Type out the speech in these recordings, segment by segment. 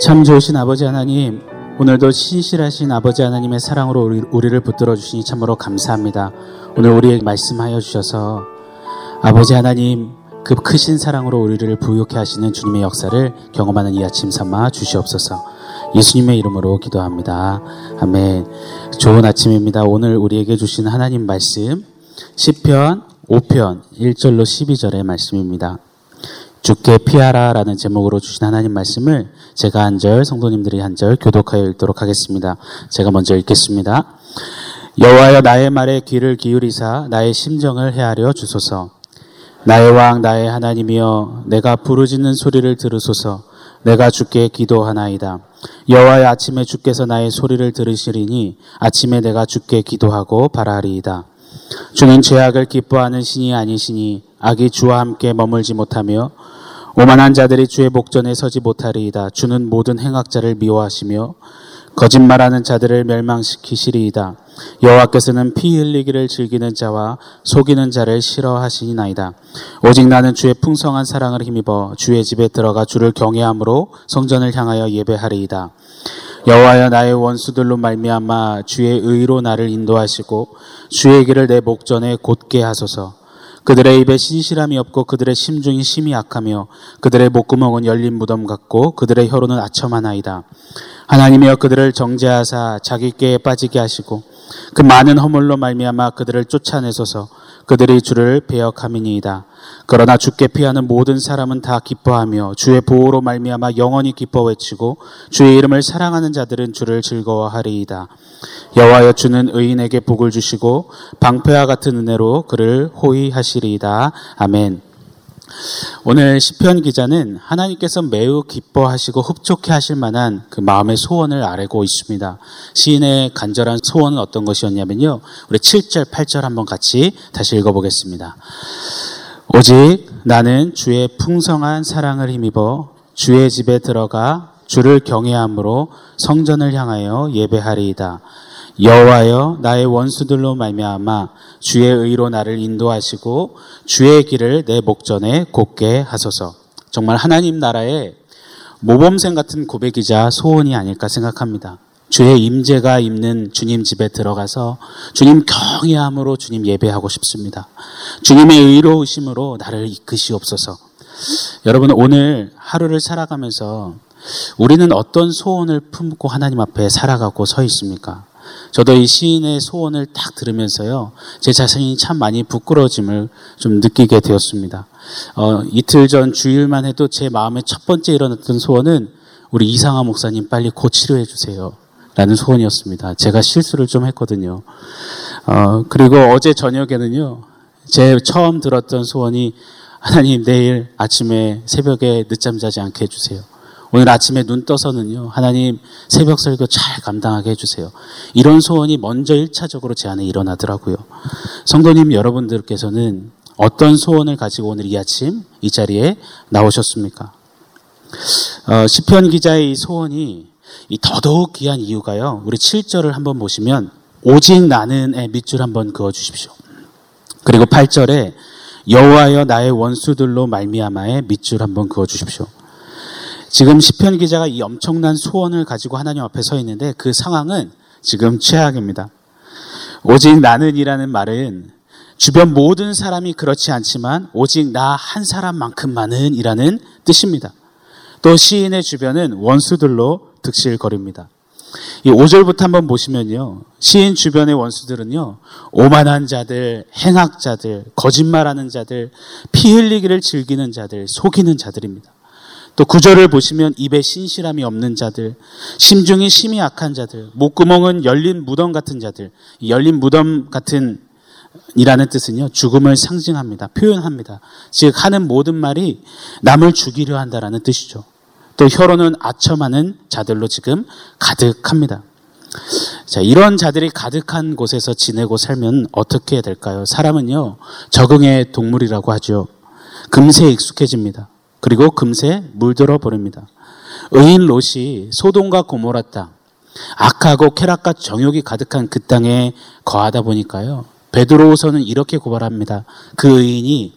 참 좋으신 아버지 하나님, 오늘도 신실하신 아버지 하나님의 사랑으로 우리, 우리를 붙들어 주시니 참으로 감사합니다. 오늘 우리에게 말씀하여 주셔서 아버지 하나님 그 크신 사랑으로 우리를 부욕해 하시는 주님의 역사를 경험하는 이 아침 삼아 주시옵소서. 예수님의 이름으로 기도합니다. 아멘. 좋은 아침입니다. 오늘 우리에게 주신 하나님 말씀 10편 5편 1절로 12절의 말씀입니다. 주께 피하라라는 제목으로 주신 하나님 말씀을 제가 한 절, 성도님들이 한 절 교독하여 읽도록 하겠습니다. 제가 먼저 읽겠습니다. 여호와여 나의 말에 귀를 기울이사 나의 심정을 헤아려 주소서. 나의 왕 나의 하나님이여 내가 부르짖는 소리를 들으소서. 내가 주께 기도하나이다. 여호와의 아침에 주께서 나의 소리를 들으시리니 아침에 내가 주께 기도하고 바라리이다. 주는 죄악을 기뻐하는 신이 아니시니 악이 주와 함께 머물지 못하며 오만한 자들이 주의 목전에 서지 못하리이다. 주는 모든 행악자를 미워하시며 거짓말하는 자들을 멸망시키시리이다. 여호와께서는 피 흘리기를 즐기는 자와 속이는 자를 싫어하시나이다. 오직 나는 주의 풍성한 사랑을 힘입어 주의 집에 들어가 주를 경외함으로 성전을 향하여 예배하리이다. 여호와여 나의 원수들로 말미암아 주의 의로 나를 인도하시고 주의 길을 내 목전에 곧게 하소서. 그들의 입에 신실함이 없고 그들의 심중이 심히 약하며 그들의 목구멍은 열린 무덤 같고 그들의 혀로는 아첨하나이다. 하나님이여 그들을 정죄하사 자기 꾀에 빠지게 하시고 그 많은 허물로 말미암아 그들을 쫓아내소서 그들이 주를 배역함이니이다. 그러나 주께 피하는 모든 사람은 다 기뻐하며 주의 보호로 말미암아 영원히 기뻐 외치고 주의 이름을 사랑하는 자들은 주를 즐거워하리이다. 여호와여 주는 의인에게 복을 주시고 방패와 같은 은혜로 그를 호위하시리이다. 아멘. 오늘 시편 기자는 하나님께서 매우 기뻐하시고 흡족해 하실 만한 그 마음의 소원을 아뢰고 있습니다. 시인의 간절한 소원은 어떤 것이었냐면요. 우리 7절, 8절 한번 같이 다시 읽어 보겠습니다. 오직 나는 주의 풍성한 사랑을 힘입어 주의 집에 들어가 주를 경외함으로 성전을 향하여 예배하리이다. 여호와여 나의 원수들로 말미암아 주의 의로 나를 인도하시고 주의 길을 내 목전에 곧게 하소서. 정말 하나님 나라의 모범생 같은 고백이자 소원이 아닐까 생각합니다. 주의 임재가 있는 주님 집에 들어가서 주님 경외함으로 주님 예배하고 싶습니다. 주님의 의로우심으로 나를 이끄시옵소서. 여러분 오늘 하루를 살아가면서 우리는 어떤 소원을 품고 하나님 앞에 살아가고 서 있습니까? 저도 이 시인의 소원을 딱 들으면서요, 제 자신이 참 많이 부끄러짐을 좀 느끼게 되었습니다. 어, 이틀 전 주일만 해도 제 마음에 첫 번째 일어났던 소원은 우리 이상하 목사님 빨리 고치료해 주세요. 라는 소원이었습니다. 제가 실수를 좀 했거든요. 어, 그리고 어제 저녁에는요, 제 처음 들었던 소원이 하나님 내일 아침에 새벽에 늦잠 자지 않게 해주세요. 오늘 아침에 눈 떠서는요, 하나님 새벽 설교 잘 감당하게 해주세요. 이런 소원이 먼저 1차적으로 제 안에 일어나더라고요. 성도님 여러분들께서는 어떤 소원을 가지고 오늘 이 아침 이 자리에 나오셨습니까? 어, 시편 기자의 이 소원이 이 더더욱 귀한 이유가요. 우리 7절을 한번 보시면 오직 나는의 밑줄 한번 그어 주십시오. 그리고 8절에 여호와여 나의 원수들로 말미암아의 밑줄 한번 그어 주십시오. 지금 시편 기자가 이 엄청난 소원을 가지고 하나님 앞에 서 있는데 그 상황은 지금 최악입니다. 오직 나는이라는 말은 주변 모든 사람이 그렇지 않지만 오직 나 한 사람만큼만은 이라는 뜻입니다. 또 시인의 주변은 원수들로 득실거립니다. 이 5절부터 한번 보시면요. 시인 주변의 원수들은요. 오만한 자들, 행악자들, 거짓말하는 자들, 피 흘리기를 즐기는 자들, 속이는 자들입니다. 또 구절을 보시면 입에 신실함이 없는 자들, 심중이 심히 악한 자들, 목구멍은 열린 무덤 같은 자들, 열린 무덤 같은 이라는 뜻은요, 죽음을 상징합니다. 표현합니다. 즉, 하는 모든 말이 남을 죽이려 한다라는 뜻이죠. 또 혀로는 아첨하는 자들로 지금 가득합니다. 자, 이런 자들이 가득한 곳에서 지내고 살면 어떻게 될까요? 사람은요, 적응의 동물이라고 하죠. 금세 익숙해집니다. 그리고 금세 물들어 버립니다. 의인 롯이 소돔과 고모라 땅, 악하고 쾌락과 정욕이 가득한 그 땅에 거하다 보니까요. 베드로우서는 이렇게 고발합니다. 그 의인이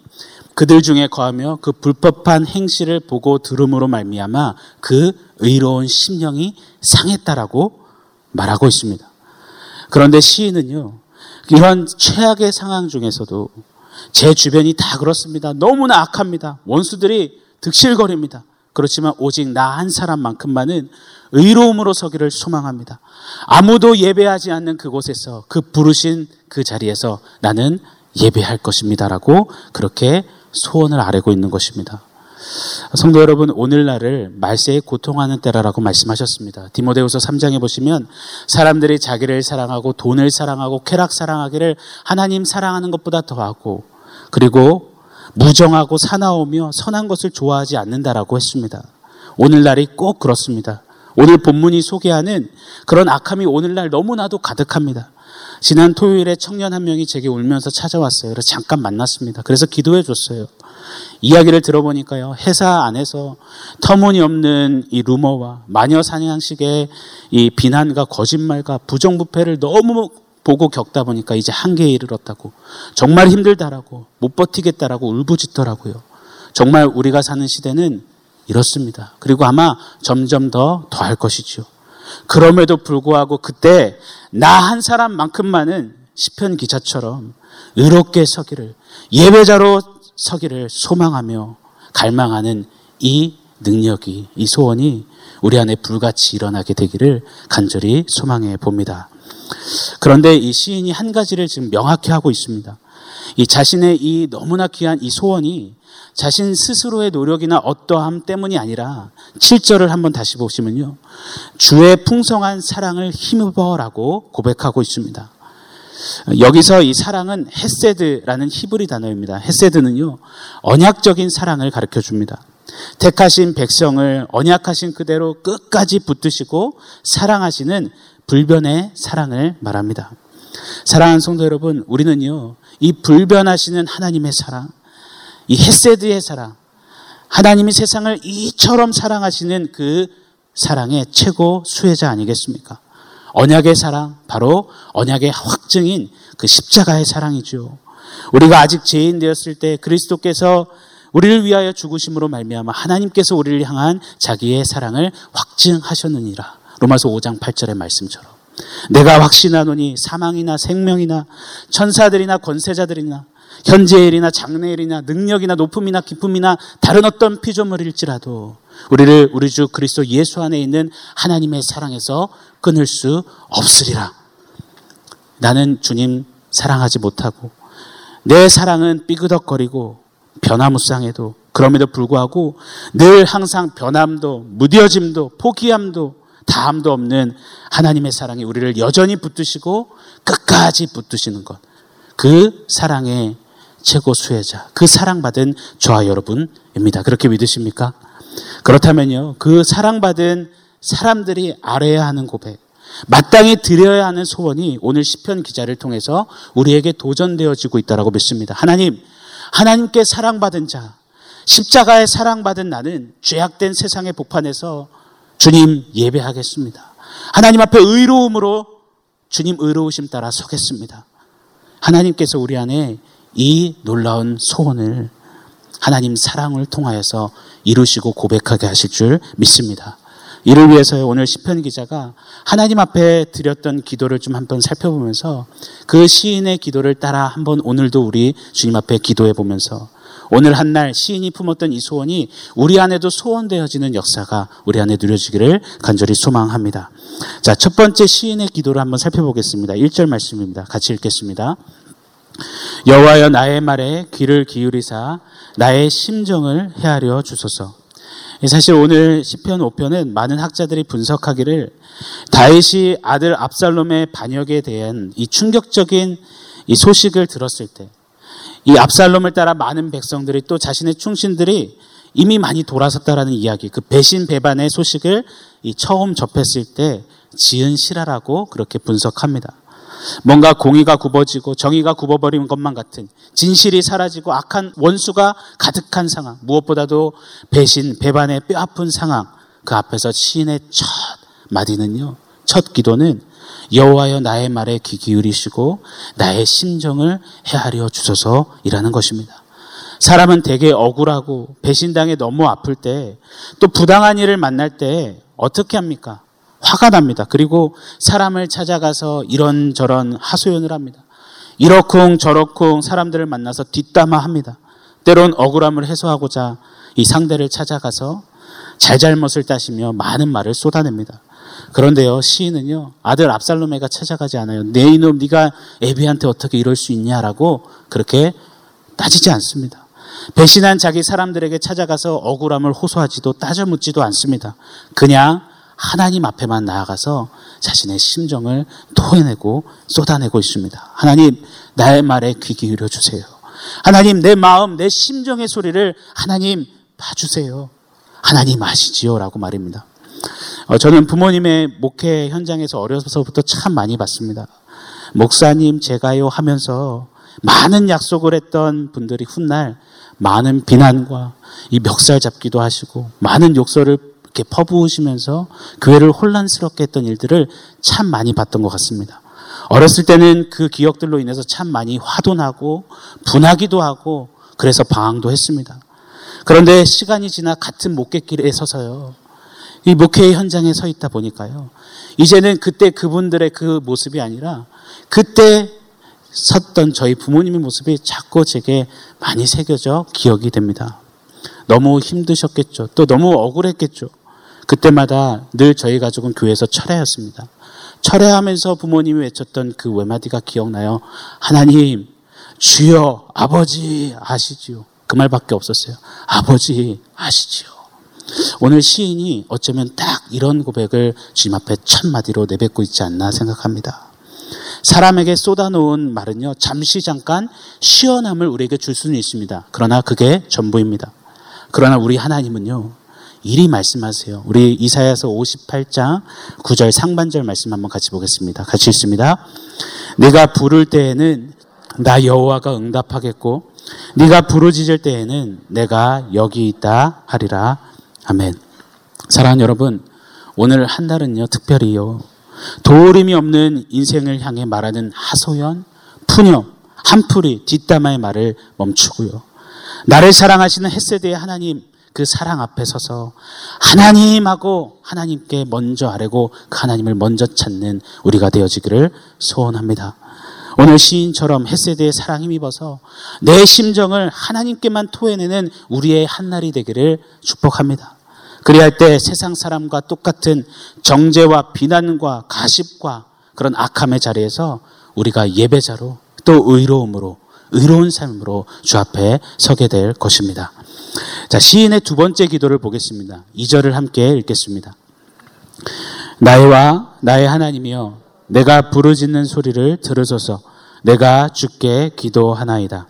그들 중에 거하며 그 불법한 행실을 보고 들음으로 말미암아 그 의로운 심령이 상했다라고 말하고 있습니다. 그런데 시인은요. 이런 최악의 상황 중에서도 제 주변이 다 그렇습니다. 너무나 악합니다. 원수들이 득실거립니다. 그렇지만 오직 나 한 사람만큼만은 의로움으로 서기를 소망합니다. 아무도 예배하지 않는 그곳에서 그 부르신 그 자리에서 나는 예배할 것입니다라고 그렇게 소원을 아뢰고 있는 것입니다. 성도 여러분, 오늘날을 말세에 고통하는 때라라고 말씀하셨습니다. 디모데후서 3장에 보시면 사람들이 자기를 사랑하고 돈을 사랑하고 쾌락 사랑하기를 하나님 사랑하는 것보다 더하고 그리고 무정하고 사나우며 선한 것을 좋아하지 않는다라고 했습니다. 오늘날이 꼭 그렇습니다. 오늘 본문이 소개하는 그런 악함이 오늘날 너무나도 가득합니다. 지난 토요일에 청년 한 명이 제게 울면서 찾아왔어요. 그래서 잠깐 만났습니다. 그래서 기도해 줬어요. 이야기를 들어보니까요, 회사 안에서 터무니없는 이 루머와 마녀 사냥식의 이 비난과 거짓말과 부정부패를 너무 보고 겪다 보니까 이제 한계에 이르렀다고. 정말 힘들다라고. 못 버티겠다라고 울부짖더라고요. 정말 우리가 사는 시대는 이렇습니다. 그리고 아마 점점 더 더할 것이죠. 그럼에도 불구하고 그때 나 한 사람만큼만은 시편 기자처럼 의롭게 서기를 예배자로 서기를 소망하며 갈망하는 이 능력이 이 소원이 우리 안에 불같이 일어나게 되기를 간절히 소망해 봅니다. 그런데 이 시인이 한 가지를 지금 명확히 하고 있습니다. 이 자신의 이 너무나 귀한 이 소원이 자신 스스로의 노력이나 어떠함 때문이 아니라 7절을 한번 다시 보시면요. 주의 풍성한 사랑을 힘입어라고 고백하고 있습니다. 여기서 이 사랑은 헤세드라는 히브리 단어입니다. 헤세드는요, 언약적인 사랑을 가르쳐 줍니다. 택하신 백성을 언약하신 그대로 끝까지 붙드시고 사랑하시는 불변의 사랑을 말합니다. 사랑하는 성도 여러분, 우리는요, 이 불변하시는 하나님의 사랑, 이 헤세드의 사랑, 하나님이 세상을 이처럼 사랑하시는 그 사랑의 최고 수혜자 아니겠습니까? 언약의 사랑, 바로 언약의 확증인 그 십자가의 사랑이죠. 우리가 아직 죄인 되었을 때 그리스도께서 우리를 위하여 죽으심으로 말미암아 하나님께서 우리를 향한 자기의 사랑을 확증하셨느니라. 로마서 5장 8절의 말씀처럼. 내가 확신하노니 사망이나 생명이나 천사들이나 권세자들이나 현재일이나 장래일이나 능력이나 높음이나 기쁨이나 다른 어떤 피조물일지라도 우리를 우리 주 그리스도 예수 안에 있는 하나님의 사랑에서 끊을 수 없으리라. 나는 주님 사랑하지 못하고 내 사랑은 삐그덕거리고 변화무쌍해도 그럼에도 불구하고 늘 항상 변함도 무뎌짐도 포기함도 다함도 없는 하나님의 사랑이 우리를 여전히 붙드시고 끝까지 붙드시는 것. 그 사랑의 최고 수혜자, 그 사랑받은 저와 여러분입니다. 그렇게 믿으십니까? 그렇다면요, 그 사랑받은 사람들이 알아야 하는 고백, 마땅히 드려야 하는 소원이 오늘 시편 기자를 통해서 우리에게 도전되어지고 있다고 믿습니다. 하나님, 하나님께 사랑받은 자, 십자가에 사랑받은 나는 죄악된 세상의 복판에서 주님 예배하겠습니다. 하나님 앞에 의로움으로 주님 의로우심 따라 서겠습니다. 하나님께서 우리 안에 이 놀라운 소원을 하나님 사랑을 통하여서 이루시고 고백하게 하실 줄 믿습니다. 이를 위해서 오늘 시편 기자가 하나님 앞에 드렸던 기도를 좀 한번 살펴보면서 그 시인의 기도를 따라 한번 오늘도 우리 주님 앞에 기도해 보면서 오늘 한날 시인이 품었던 이 소원이 우리 안에도 소원되어지는 역사가 우리 안에 누려지기를 간절히 소망합니다. 자, 첫 번째 시인의 기도를 한번 살펴보겠습니다. 1절 말씀입니다. 같이 읽겠습니다. 여호와여 나의 말에 귀를 기울이사 나의 심정을 헤아려 주소서. 사실 오늘 시편 5편은 많은 학자들이 분석하기를 다윗이 아들 압살롬의 반역에 대한 이 충격적인 이 소식을 들었을 때 이 압살롬을 따라 많은 백성들이 또 자신의 충신들이 이미 많이 돌아섰다라는 이야기, 그 배신 배반의 소식을 처음 접했을 때 지은 실화라고 그렇게 분석합니다. 뭔가 공의가 굽어지고 정의가 굽어버린 것만 같은 진실이 사라지고 악한 원수가 가득한 상황, 무엇보다도 배신, 배반의 뼈아픈 상황, 그 앞에서 시인의 첫 마디는요, 첫 기도는 여호와여 나의 말에 귀 기울이시고 나의 심정을 헤아려 주소서이라는 것입니다. 사람은 되게 억울하고 배신당에 너무 아플 때 또 부당한 일을 만날 때 어떻게 합니까? 화가 납니다. 그리고 사람을 찾아가서 이런저런 하소연을 합니다. 이러쿵 저러쿵 사람들을 만나서 뒷담화합니다. 때론 억울함을 해소하고자 이 상대를 찾아가서 잘잘못을 따시며 많은 말을 쏟아냅니다. 그런데요 시인은요 아들 압살롬에가 찾아가지 않아요. 내 이놈 네가 에비한테 어떻게 이럴 수 있냐라고 그렇게 따지지 않습니다. 배신한 자기 사람들에게 찾아가서 억울함을 호소하지도 따져 묻지도 않습니다. 그냥 하나님 앞에만 나아가서 자신의 심정을 토해내고 쏟아내고 있습니다. 하나님, 나의 말에 귀 기울여 주세요. 하나님, 내 마음, 내 심정의 소리를 하나님 봐주세요. 하나님 아시지요? 라고 말입니다. 어, 저는 부모님의 목회 현장에서 어려서부터 참 많이 봤습니다. 목사님, 제가요 하면서 많은 약속을 했던 분들이 훗날 많은 비난과 이 멱살 잡기도 하시고 많은 욕설을 이렇게 퍼부으시면서 교회를 혼란스럽게 했던 일들을 참 많이 봤던 것 같습니다. 어렸을 때는 그 기억들로 인해서 참 많이 화도 나고 분하기도 하고 그래서 방황도 했습니다. 그런데 시간이 지나 같은 목객길에 서서요. 이 목회의 현장에 서 있다 보니까요. 이제는 그때 그분들의 그 모습이 아니라 그때 섰던 저희 부모님의 모습이 자꾸 제게 많이 새겨져 기억이 됩니다. 너무 힘드셨겠죠. 또 너무 억울했겠죠. 그때마다 늘 저희 가족은 교회에서 철회였습니다. 철회하면서 부모님이 외쳤던 그 외마디가 기억나요. 하나님, 주여, 아버지 아시지요. 그 말밖에 없었어요. 아버지 아시지요. 오늘 시인이 어쩌면 딱 이런 고백을 주님 앞에 첫 마디로 내뱉고 있지 않나 생각합니다. 사람에게 쏟아놓은 말은요, 잠시 잠깐 시원함을 우리에게 줄 수는 있습니다. 그러나 그게 전부입니다. 그러나 우리 하나님은요, 이리 말씀하세요. 우리 이사야서 58장 9절 상반절 말씀 한번 같이 보겠습니다. 같이 읽습니다. 네가 부를 때에는 나 여호와가 응답하겠고 네가 부르짖을 때에는 내가 여기 있다 하리라. 아멘. 사랑하는 여러분, 오늘 한 달은요 특별히요 도림이 없는 인생을 향해 말하는 하소연, 푸념, 한풀이, 뒷담화의 말을 멈추고요. 나를 사랑하시는 햇세대의 하나님, 그 사랑 앞에 서서 하나님하고 하나님께 먼저 아뢰고 그 하나님을 먼저 찾는 우리가 되어지기를 소원합니다. 오늘 시인처럼 햇세대의 사랑 힘입어서 내 심정을 하나님께만 토해내는 우리의 한날이 되기를 축복합니다. 그리할 때 세상 사람과 똑같은 정죄와 비난과 가십과 그런 악함의 자리에서 우리가 예배자로 또 의로움으로 의로운 삶으로 주 앞에 서게 될 것입니다. 자, 시인의 두 번째 기도를 보겠습니다. 2절을 함께 읽겠습니다. 나의와 나의 하나님이여 내가 부르짖는 소리를 들으소서 내가 주께 기도하나이다.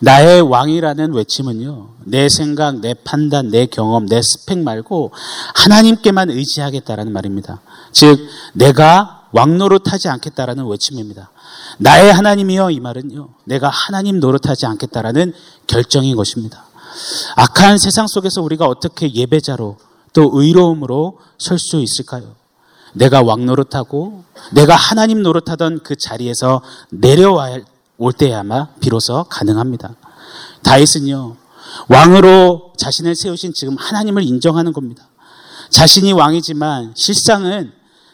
나의 왕이라는 외침은요, 내 생각, 내 판단, 내 경험, 내 스펙 말고 하나님께만 의지하겠다라는 말입니다. 즉, 내가 왕 노릇하지 않겠다라는 외침입니다. 나의 하나님이여 이 말은요, 내가 하나님 노릇하지 않겠다라는 결정인 것입니다. 악한 세상 속에서 우리가 어떻게 예배자로 또 의로움으로 설 수 있을까요? 내가 왕 노릇하고 내가 하나님 노릇하던 그 자리에서 내려와야 올 때야마 비로소 가능합니다. 다윗은요, 왕으로 자신을 세우신 지금 하나님을 인정하는 겁니다. 자신이 왕이지만 실상은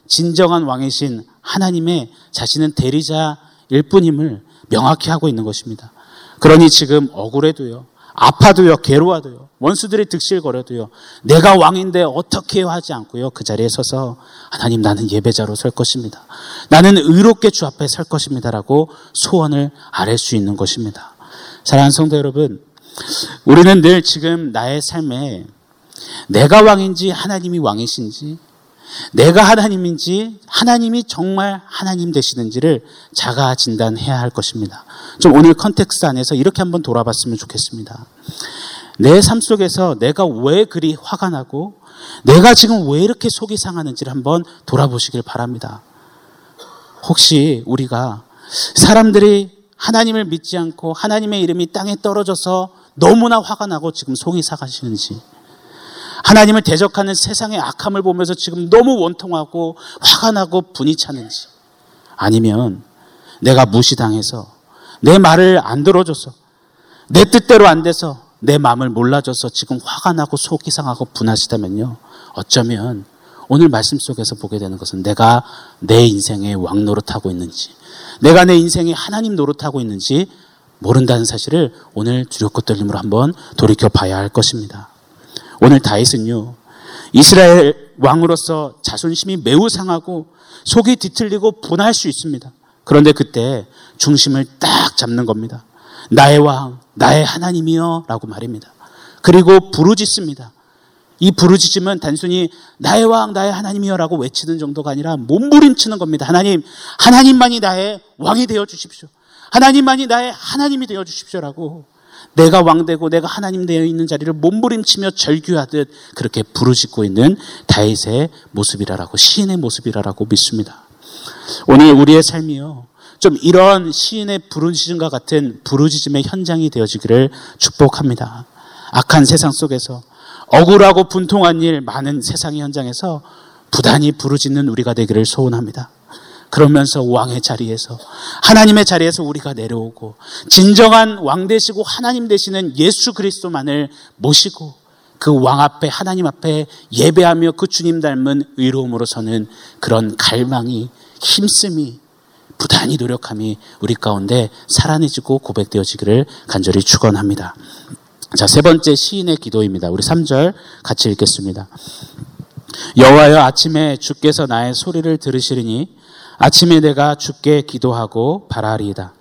진정한 왕이신 하나님의 자신은 대리자일 뿐임을 명확히 하고 있는 것입니다. 그러니 지금 억울해도요, 아파도요, 괴로워도요, 원수들이 득실거려도요, 내가 왕인데 어떻게 하지 않고요, 그 자리에 서서 하나님 나는 예배자로 설 것입니다. 나는 의롭게 주 앞에 설 것입니다라고 소원을 아랠 수 있는 것입니다. 사랑하는 성도 여러분, 우리는 늘 지금 나의 삶에 내가 왕인지 하나님이 왕이신지 내가 하나님인지 하나님이 정말 하나님 되시는지를 자가 진단해야 할 것입니다. 좀 오늘 context 안에서 이렇게 한번 돌아봤으면 좋겠습니다. 내 삶 속에서 내가 왜 그리 화가 나고 내가 지금 왜 이렇게 속이 상하는지를 한번 돌아보시길 바랍니다. 혹시 우리가 사람들이 하나님을 믿지 않고 하나님의 이름이 땅에 떨어져서 너무나 화가 나고 지금 속이 상하시는지 하나님을 대적하는 세상의 악함을 보면서 지금 너무 원통하고 화가 나고 분이 차는지 아니면 내가 무시당해서 내 말을 안 들어줘서 내 뜻대로 안 돼서 내 마음을 몰라줘서 지금 화가 나고 속이 상하고 분하시다면요. 어쩌면 오늘 말씀 속에서 보게 되는 것은 내가 내 인생의 왕 노릇하고 있는지, 내가 내 인생의 하나님 노릇하고 있는지 모른다는 사실을 오늘 두렵고 떨림으로 한번 돌이켜 봐야 할 것입니다. 오늘 다윗은요, 이스라엘 왕으로서 자존심이 매우 상하고 속이 뒤틀리고 분할 수 있습니다. 그런데 그때 중심을 딱 잡는 겁니다. 나의 왕, 나의 하나님이여 라고 말입니다. 그리고 부르짖습니다. 이 부르짖음은 단순히 나의 왕, 나의 하나님이여 라고 외치는 정도가 아니라 몸부림치는 겁니다. 하나님, 하나님만이 나의 왕이 되어 주십시오. 하나님만이 나의 하나님이 되어 주십시오라고 내가 왕되고 내가 하나님 되어 있는 자리를 몸부림치며 절규하듯 그렇게 부르짖고 있는 다윗의 모습이라라고 시인의 모습이라라고 믿습니다. 오늘 우리의 삶이요. 좀 이런 시인의 부르짖음과 같은 부르짖음의 현장이 되어지기를 축복합니다. 악한 세상 속에서 억울하고 분통한 일 많은 세상의 현장에서 부단히 부르짖는 우리가 되기를 소원합니다. 그러면서 왕의 자리에서 하나님의 자리에서 우리가 내려오고 진정한 왕 되시고 하나님 되시는 예수 그리스도만을 모시고 그 왕 앞에 하나님 앞에 예배하며 그 주님 닮은 의로움으로 서는 그런 갈망이 힘씀이 부단히 노력함이 우리 가운데 살아내지고 고백되어지기를 간절히 축원합니다. 자, 세 번째 시인의 기도입니다. 우리 3절 같이 읽겠습니다. 여호와여 아침에 주께서 나의 소리를 들으시리니 아침에 내가 주께 기도하고 바라리이다.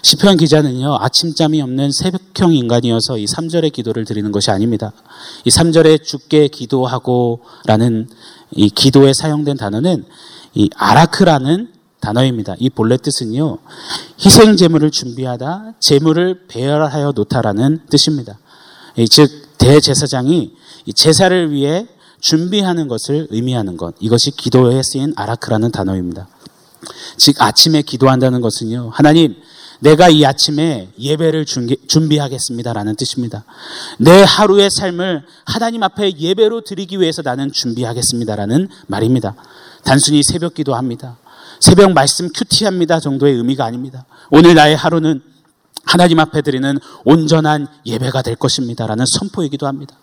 시편 기자는요, 아침잠이 없는 새벽형 인간이어서 이 3절의 기도를 드리는 것이 아닙니다. 이 3절에 주께 기도하고 라는 이 기도에 사용된 단어는 이 아라크라는 단어입니다. 이 본래 뜻은요, 희생 제물을 준비하다, 제물을 배열하여 놓다라는 뜻입니다. 즉, 대제사장이 제사를 위해 준비하는 것을 의미하는 것. 이것이 기도에 쓰인 아라크라는 단어입니다. 즉 아침에 기도한다는 것은요. 하나님 내가 이 아침에 예배를 준비하겠습니다라는 뜻입니다. 내 하루의 삶을 하나님 앞에 예배로 드리기 위해서 나는 준비하겠습니다라는 말입니다. 단순히 새벽 기도합니다. 새벽 말씀 큐티합니다 정도의 의미가 아닙니다. 오늘 나의 하루는 하나님 앞에 드리는 온전한 예배가 될 것입니다라는 선포이기도 합니다.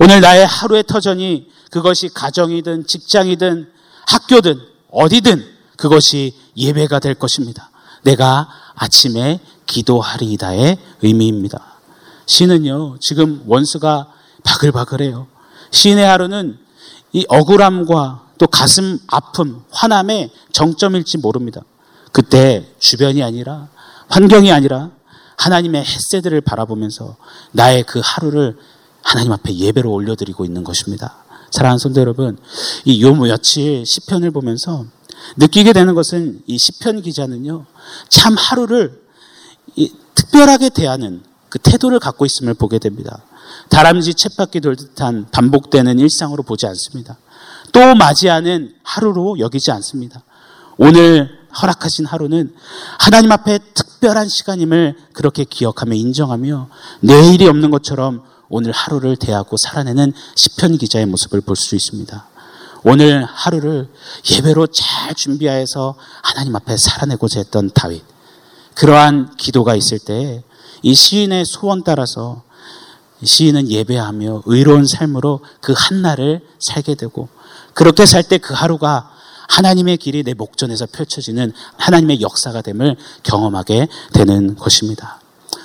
오늘 나의 하루의 터전이 그것이 가정이든 직장이든 학교든 어디든 그것이 예배가 될 것입니다. 내가 아침에 기도하리이다의 의미입니다. 시는요, 지금 원수가 바글바글해요. 시인의 하루는 이 억울함과 또 가슴 아픔, 화남의 정점일지 모릅니다. 그때 주변이 아니라, 환경이 아니라 하나님의 햇새들을 바라보면서 나의 그 하루를 하나님 앞에 예배로 올려드리고 있는 것입니다. 사랑하는 성도 여러분, 이 요 며칠 시편을 보면서 느끼게 되는 것은 이 시편 기자는요, 참 하루를 특별하게 대하는 그 태도를 갖고 있음을 보게 됩니다. 다람쥐 쳇바퀴 돌 듯한 반복되는 일상으로 보지 않습니다. 또 맞이하는 하루로 여기지 않습니다. 오늘 허락하신 하루는 하나님 앞에 특별한 시간임을 그렇게 기억하며 인정하며 내일이 없는 것처럼 오늘 하루를 대하고 살아내는 시편 기자의 모습을 볼 수 있습니다. 오늘 하루를 예배로 잘 준비하여서 하나님 앞에 살아내고자 했던 다윗. 그러한 기도가 있을 때 이 시인의 소원 따라서 시인은 예배하며 의로운 삶으로 그 한날을 살게 되고 그렇게 살 때 그 하루가 하나님의 길이 내 목전에서 펼쳐지는 하나님의 역사가 됨을 경험하게 되는 것입니다.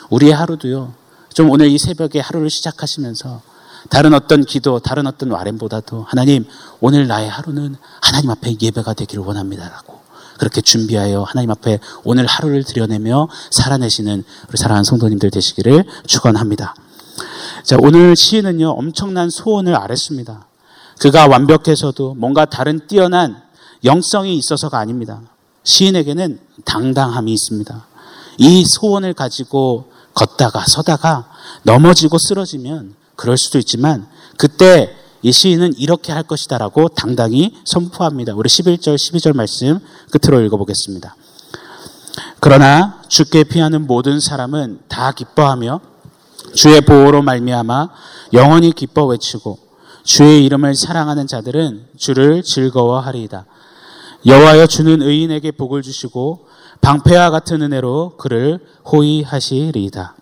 우리의 하루도요, 좀 오늘 이 새벽에 하루를 시작하시면서 다른 어떤 기도, 다른 어떤 와렘보다도 하나님, 오늘 나의 하루는 하나님 앞에 예배가 되기를 원합니다라고 그렇게 준비하여 하나님 앞에 오늘 하루를 드려내며 살아내시는 우리 사랑하는 성도님들 되시기를 축원합니다. 자, 오늘 시인은요, 엄청난 소원을 아랬습니다. 그가 완벽해서도 뭔가 다른 뛰어난 영성이 있어서가 아닙니다. 시인에게는 당당함이 있습니다. 이 소원을 가지고 걷다가 서다가 넘어지고 쓰러지면 그럴 수도 있지만 그때 이 시인은 이렇게 할 것이다라고 당당히 선포합니다. 우리 11절, 12절 말씀 끝으로 읽어보겠습니다. 그러나 주께 피하는 모든 사람은 다 기뻐하며 주의 보호로 말미암아 영원히 기뻐 외치고 주의 이름을 사랑하는 자들은 주를 즐거워하리이다. 여호와여 주는 의인에게 복을 주시고 방패와 같은 은혜로 그를 호위하시리이다.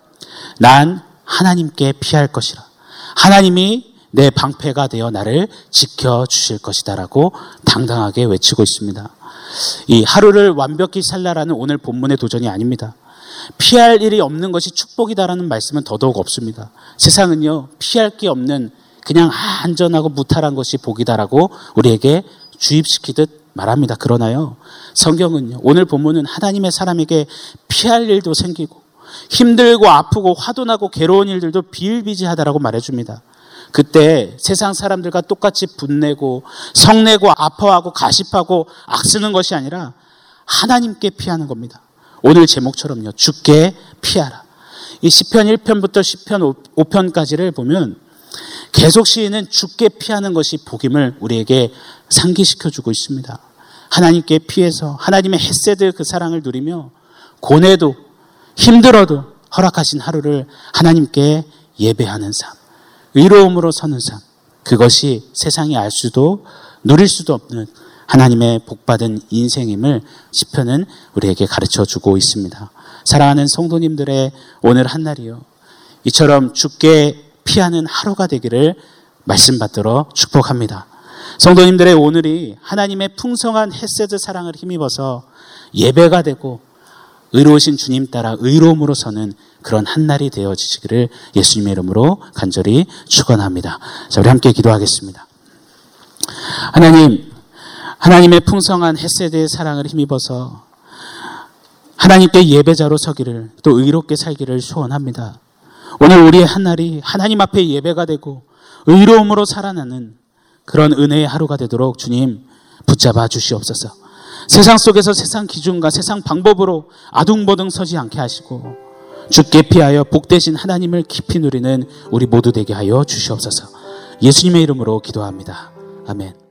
난 하나님께 피할 것이라. 하나님이 내 방패가 되어 나를 지켜 주실 것이다라고 당당하게 외치고 있습니다. 이 하루를 완벽히 살라라는 오늘 본문의 도전이 아닙니다. 피할 일이 없는 것이 축복이다라는 말씀은 더더욱 없습니다. 세상은요, 피할 게 없는 그냥 안전하고 무탈한 것이 복이다라고 우리에게 주입시키듯 말합니다. 그러나요, 성경은요, 오늘 본문은 하나님의 사람에게 피할 일도 생기고 힘들고 아프고 화도 나고 괴로운 일들도 비일비재하다라고 말해줍니다. 그때 세상 사람들과 똑같이 분내고 성내고 아파하고 가십하고 악쓰는 것이 아니라 하나님께 피하는 겁니다. 오늘 제목처럼요. 죽게 피하라. 이 시편 1편부터 시편 5편까지를 보면 계속 시인은 죽게 피하는 것이 복임을 우리에게 상기시켜 주고 있습니다. 하나님께 피해서 하나님의 햇세드 그 사랑을 누리며 고뇌도 힘들어도 허락하신 하루를 하나님께 예배하는 삶, 의로움으로 서는 삶, 그것이 세상이 알 수도 누릴 수도 없는 하나님의 복받은 인생임을 시편은 우리에게 가르쳐 주고 있습니다. 사랑하는 성도님들의 오늘 한 날이요. 이처럼 죽게 피하는 하루가 되기를 말씀 받들어 축복합니다. 성도님들의 오늘이 하나님의 풍성한 햇세드 사랑을 힘입어서 예배가 되고 의로우신 주님 따라 의로움으로 서는 그런 한날이 되어지시기를 예수님의 이름으로 간절히 축원합니다. 자, 우리 함께 기도하겠습니다. 하나님, 하나님의 풍성한 햇세드의 사랑을 힘입어서 하나님께 예배자로 서기를 또 의롭게 살기를 소원합니다. 오늘 우리의 한날이 하나님 앞에 예배가 되고 의로움으로 살아나는 그런 은혜의 하루가 되도록 주님 붙잡아 주시옵소서. 세상 속에서 세상 기준과 세상 방법으로 아둥바둥 서지 않게 하시고 죽게 피하여 복되신 하나님을 깊이 누리는 우리 모두 되게 하여 주시옵소서. 예수님의 이름으로 기도합니다. 아멘.